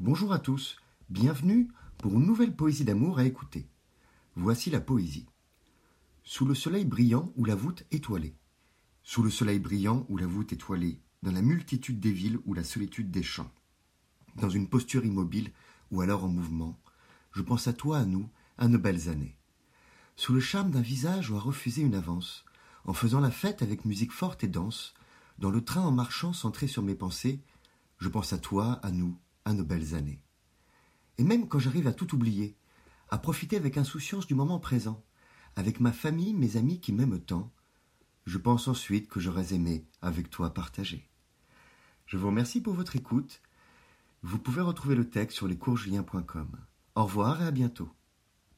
Bonjour à tous, bienvenue pour une nouvelle poésie d'amour à écouter. Voici la poésie. Sous le soleil brillant ou la voûte étoilée. Sous le soleil brillant ou la voûte étoilée, dans la multitude des villes ou la solitude des champs. Dans une posture immobile ou alors en mouvement, je pense à toi, à nous, à nos belles années. Sous le charme d'un visage où a refusé une avance, en faisant la fête avec musique forte et dense, dans le train en marchant centré sur mes pensées, je pense à toi, à nous, à nos belles années. Et même quand j'arrive à tout oublier, à profiter avec insouciance du moment présent, avec ma famille, mes amis qui m'aiment tant, je pense ensuite que j'aurais aimé avec toi partager. Je vous remercie pour votre écoute. Vous pouvez retrouver le texte sur lescoursjulien.com. Au revoir et à bientôt.